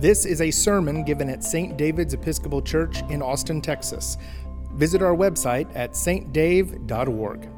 This is a sermon given at St. David's Episcopal Church in Austin, Texas. Visit our website at stdave.org.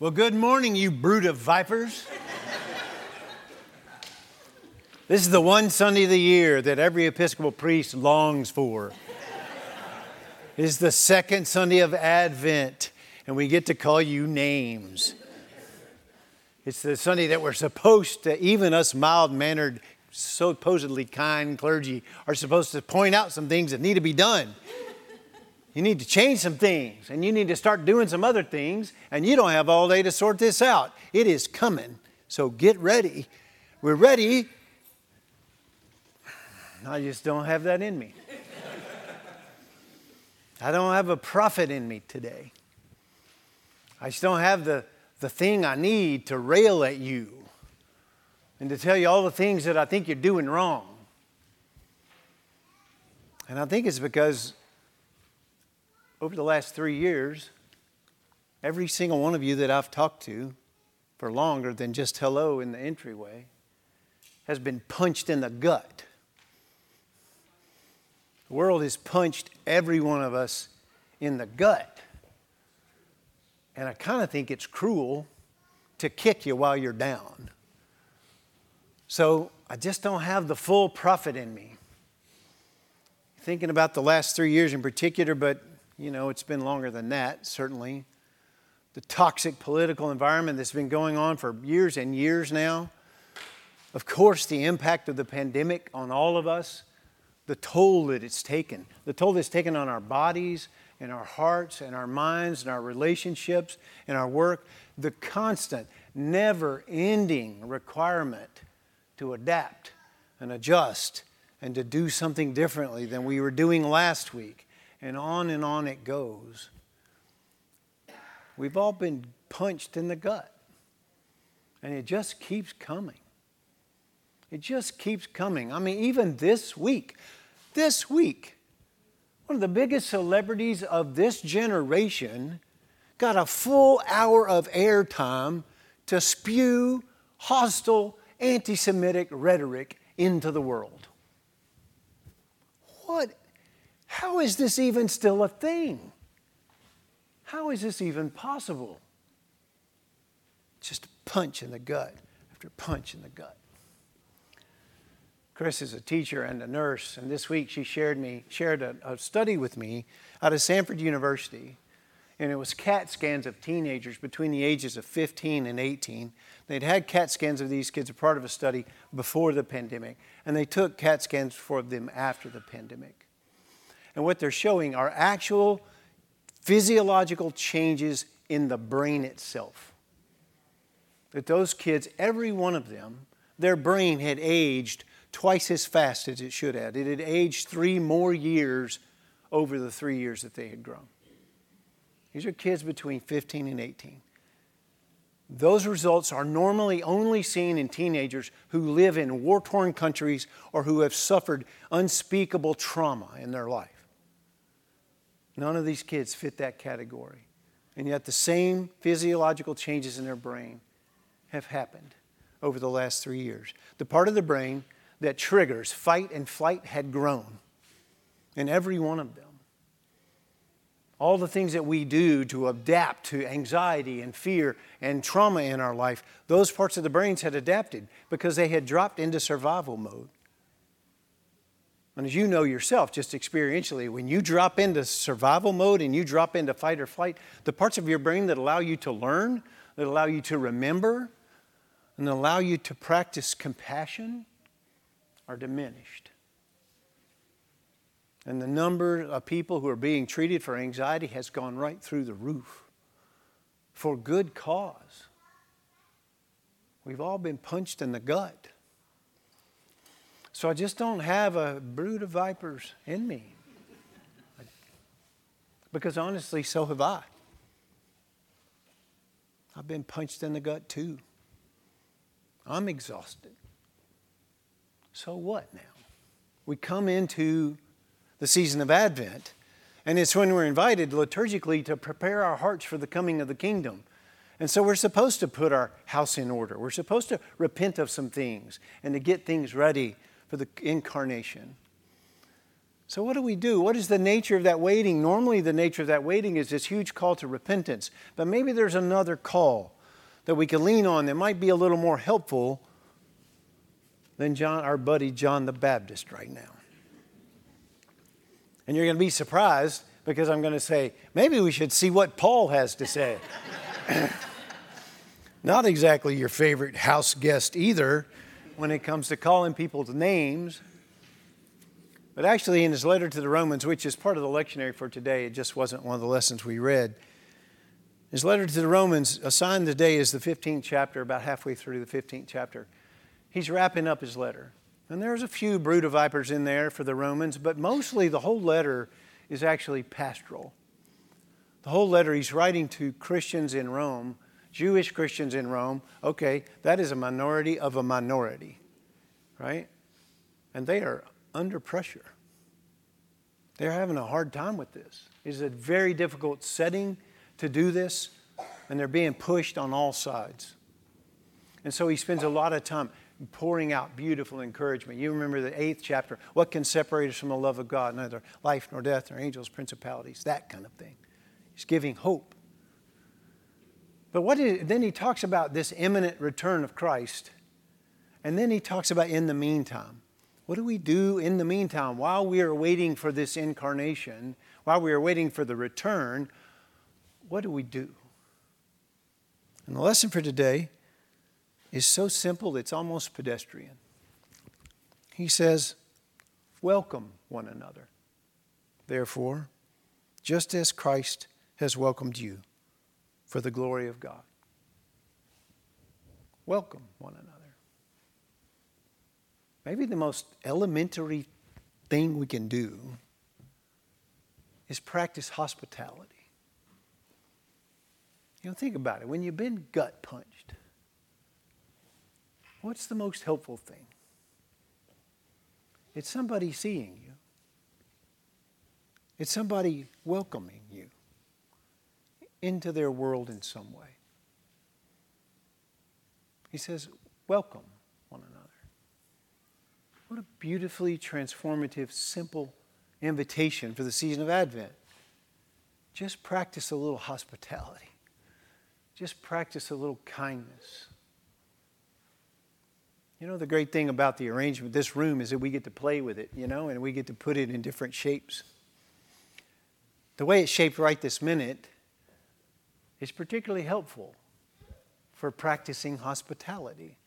Well, good morning, you brood of vipers. this is the one Sunday of the year that every Episcopal priest longs for. It's the second Sunday of Advent and we get to call you names. It's the Sunday that we're supposed to, even us mild mannered, supposedly kind clergy, are supposed to point out some things that need to be done. You need to change some things, and you need to start doing some other things, and you don't have all day to sort this out. It is coming. So get ready. We're ready. I just don't have that in me. I don't have a prophet in me today. I just don't have the, the thing I need to rail at you and to tell you all the things that I think you're doing wrong. And I think it's because over the last three years, every single one of you that I've talked to for longer than just hello in the entryway has been punched in the gut. The world has punched every one of us in the gut. And I kind of think it's cruel to kick you while you're down. So I just don't have the full prophet in me. Thinking about the last three years in particular, but you know, it's been longer than that, certainly. The toxic political environment that's been going on for years and years now. Of course, the impact of the pandemic on all of us, the toll that it's taken, the toll it's taken on our bodies in our hearts and our minds and our relationships and our work, the constant, never ending requirement to adapt and adjust and to do something differently than we were doing last week. And on and on it goes. We've all been punched in the gut. And it just keeps coming. It just keeps coming. I mean, even this week, this week, one of the biggest celebrities of this generation, got a full hour of airtime to spew hostile anti Semitic rhetoric into the world. What? How is this even still a thing? How is this even possible? Just a punch in the gut after punch in the gut. Chris is a teacher and a nurse, and this week she shared me shared a, a study with me out of Stanford University, and it was CAT scans of teenagers between the ages of 15 and 18. They'd had CAT scans of these kids, a part of a study before the pandemic, and they took CAT scans for them after the pandemic. And what they're showing are actual physiological changes in the brain itself. That those kids, every one of them, their brain had aged twice as fast as it should have. It had aged three more years over the three years that they had grown. These are kids between 15 and 18. Those results are normally only seen in teenagers who live in war torn countries or who have suffered unspeakable trauma in their life. None of these kids fit that category. And yet, the same physiological changes in their brain have happened over the last three years. The part of the brain that triggers fight and flight had grown in every one of them. All the things that we do to adapt to anxiety and fear and trauma in our life, those parts of the brains had adapted because they had dropped into survival mode. And as you know yourself, just experientially, when you drop into survival mode and you drop into fight or flight, the parts of your brain that allow you to learn, that allow you to remember, and allow you to practice compassion, are diminished. And the number of people who are being treated for anxiety has gone right through the roof for good cause. We've all been punched in the gut. So I just don't have a brood of vipers in me. Because honestly, so have I. I've been punched in the gut too. I'm exhausted. So what now? We come into the season of Advent, And it's when we're invited liturgically to prepare our hearts for the coming of the kingdom. And so we're supposed to put our house in order. We're supposed to repent of some things and to get things ready for the incarnation. So, what do we do? What is the nature of that waiting? Normally, the nature of that waiting is this huge call to repentance. But maybe there's another call that we can lean on that might be a little more helpful than John, our buddy John the Baptist right now. And you're going to be surprised because I'm going to say, maybe we should see what Paul has to say. Not exactly your favorite house guest either when it comes to calling people's names. But actually, in his letter to the Romans, which is part of the lectionary for today, it just wasn't one of the lessons we read. His letter to the Romans, assigned today is the 15th chapter, about halfway through the 15th chapter. He's wrapping up his letter. And there's a few brood of vipers in there for the Romans, but mostly the whole letter is actually pastoral. The whole letter he's writing to Christians in Rome, Jewish Christians in Rome. Okay, that is a minority of a minority, right? And they are under pressure. They're having a hard time with this. It's a very difficult setting to do this, and they're being pushed on all sides. And so he spends a lot of time pouring out beautiful encouragement. You remember the eighth chapter what can separate us from the love of God? Neither life nor death nor angels, principalities, that kind of thing. He's giving hope. But what then he talks about this imminent return of Christ. And then he talks about in the meantime. What do we do in the meantime while we are waiting for this incarnation, while we are waiting for the return? What do we do? And the lesson for today is so simple it's almost pedestrian. He says, Welcome one another. Therefore, just as Christ has welcomed you for the glory of God, welcome one another. Maybe the most elementary thing we can do is practice hospitality. You know, think about it. When you've been gut punched, what's the most helpful thing? It's somebody seeing you, it's somebody welcoming you into their world in some way. He says, Welcome one another. What a beautifully transformative, simple invitation for the season of Advent. Just practice a little hospitality, just practice a little kindness. You know, the great thing about the arrangement this room is that we get to play with it, you know, and we get to put it in different shapes. The way it's shaped right this minute is particularly helpful for practicing hospitality.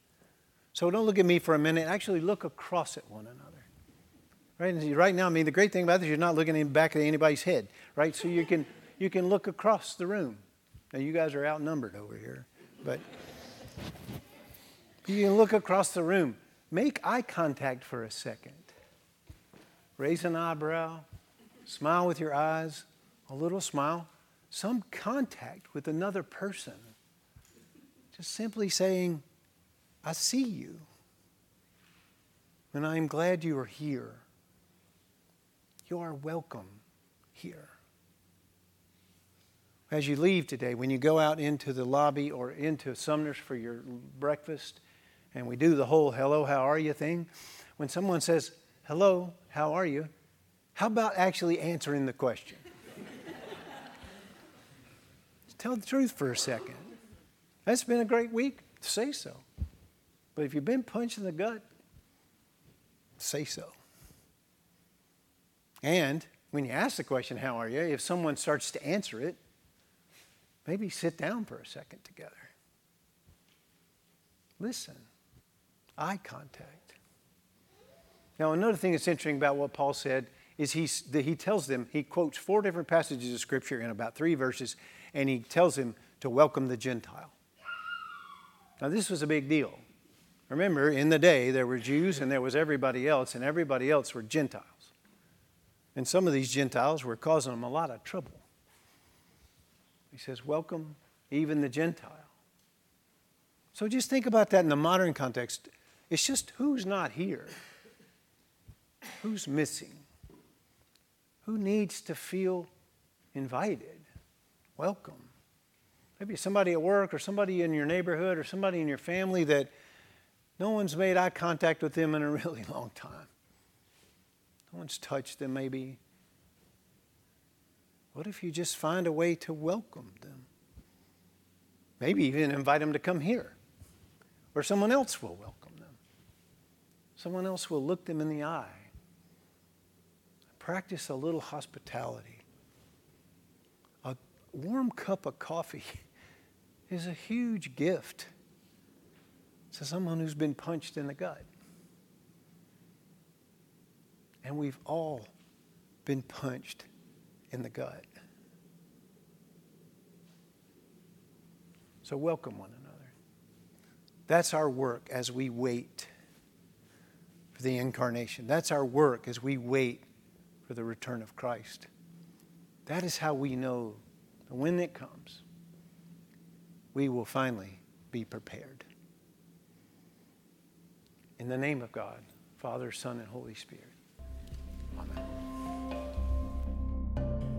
So don't look at me for a minute. Actually, look across at one another. Right? And right now, I mean, the great thing about this, you're not looking in the back of anybody's head, right? So you can you can look across the room. Now you guys are outnumbered over here, but you can look across the room. Make eye contact for a second. Raise an eyebrow. Smile with your eyes. A little smile. Some contact with another person. Just simply saying, I see you. And I am glad you are here. You are welcome here. As you leave today, when you go out into the lobby or into Sumner's for your breakfast, and we do the whole hello, how are you thing, when someone says, hello, how are you, how about actually answering the question? Tell the truth for a second. That's been a great week. Say so. But if you've been punched in the gut, say so. And when you ask the question, How are you? if someone starts to answer it, maybe sit down for a second together. Listen, eye contact. Now, another thing that's interesting about what Paul said is he, he tells them, he quotes four different passages of Scripture in about three verses, and he tells them to welcome the Gentile. Now, this was a big deal. Remember, in the day, there were Jews and there was everybody else, and everybody else were Gentiles. And some of these Gentiles were causing them a lot of trouble. He says, Welcome even the Gentile. So just think about that in the modern context. It's just who's not here? Who's missing? Who needs to feel invited, welcome? Maybe somebody at work or somebody in your neighborhood or somebody in your family that no one's made eye contact with them in a really long time. No one's touched them, maybe. What if you just find a way to welcome them? Maybe even invite them to come here, or someone else will welcome. Someone else will look them in the eye. Practice a little hospitality. A warm cup of coffee is a huge gift to someone who's been punched in the gut. And we've all been punched in the gut. So, welcome one another. That's our work as we wait for the incarnation. That's our work as we wait for the return of Christ. That is how we know that when it comes, we will finally be prepared. In the name of God, Father, Son, and Holy Spirit. Amen.